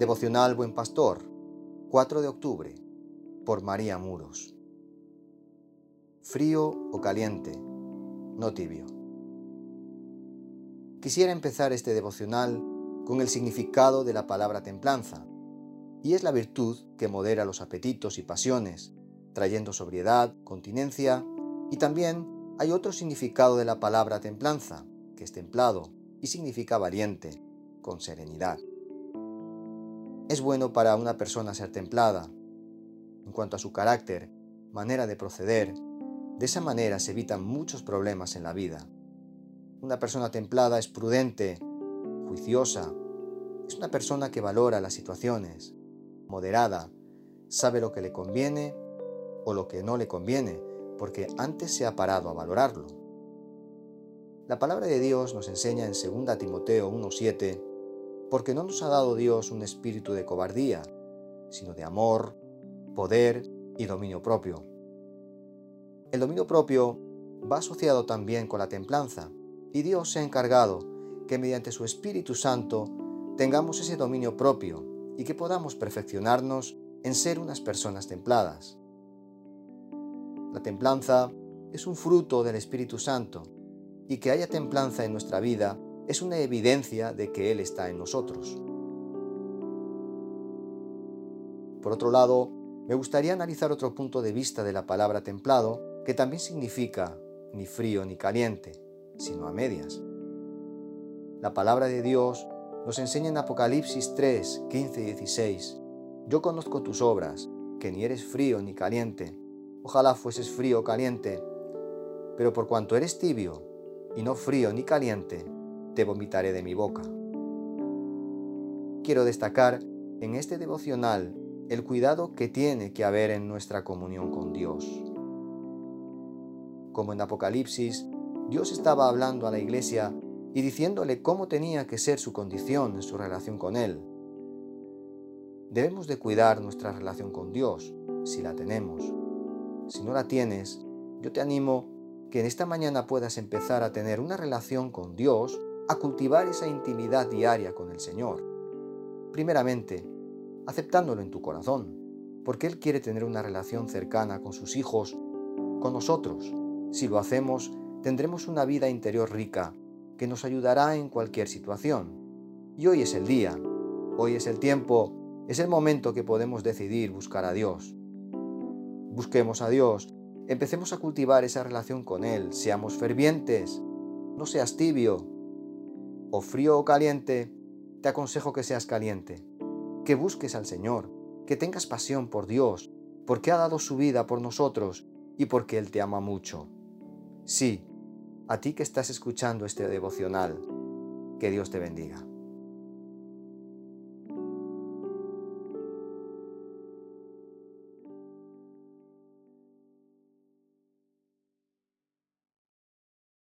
Devocional Buen Pastor, 4 de octubre, por María Muros. Frío o caliente, no tibio. Quisiera empezar este devocional con el significado de la palabra templanza, y es la virtud que modera los apetitos y pasiones, trayendo sobriedad, continencia, y también hay otro significado de la palabra templanza, que es templado y significa valiente, con serenidad. Es bueno para una persona ser templada. En cuanto a su carácter, manera de proceder, de esa manera se evitan muchos problemas en la vida. Una persona templada es prudente, juiciosa, es una persona que valora las situaciones, moderada, sabe lo que le conviene o lo que no le conviene, porque antes se ha parado a valorarlo. La palabra de Dios nos enseña en 2 Timoteo 1.7 porque no nos ha dado Dios un espíritu de cobardía, sino de amor, poder y dominio propio. El dominio propio va asociado también con la templanza, y Dios se ha encargado que mediante su Espíritu Santo tengamos ese dominio propio y que podamos perfeccionarnos en ser unas personas templadas. La templanza es un fruto del Espíritu Santo, y que haya templanza en nuestra vida es una evidencia de que Él está en nosotros. Por otro lado, me gustaría analizar otro punto de vista de la palabra templado, que también significa ni frío ni caliente, sino a medias. La palabra de Dios nos enseña en Apocalipsis 3, 15 y 16, Yo conozco tus obras, que ni eres frío ni caliente, ojalá fueses frío o caliente, pero por cuanto eres tibio, y no frío ni caliente, te vomitaré de mi boca. Quiero destacar en este devocional el cuidado que tiene que haber en nuestra comunión con Dios. Como en Apocalipsis, Dios estaba hablando a la iglesia y diciéndole cómo tenía que ser su condición en su relación con Él. Debemos de cuidar nuestra relación con Dios, si la tenemos. Si no la tienes, yo te animo que en esta mañana puedas empezar a tener una relación con Dios a cultivar esa intimidad diaria con el Señor. Primeramente, aceptándolo en tu corazón, porque Él quiere tener una relación cercana con sus hijos, con nosotros. Si lo hacemos, tendremos una vida interior rica que nos ayudará en cualquier situación. Y hoy es el día, hoy es el tiempo, es el momento que podemos decidir buscar a Dios. Busquemos a Dios, empecemos a cultivar esa relación con Él, seamos fervientes, no seas tibio, o frío o caliente, te aconsejo que seas caliente, que busques al Señor, que tengas pasión por Dios, porque ha dado su vida por nosotros y porque Él te ama mucho. Sí, a ti que estás escuchando este devocional, que Dios te bendiga.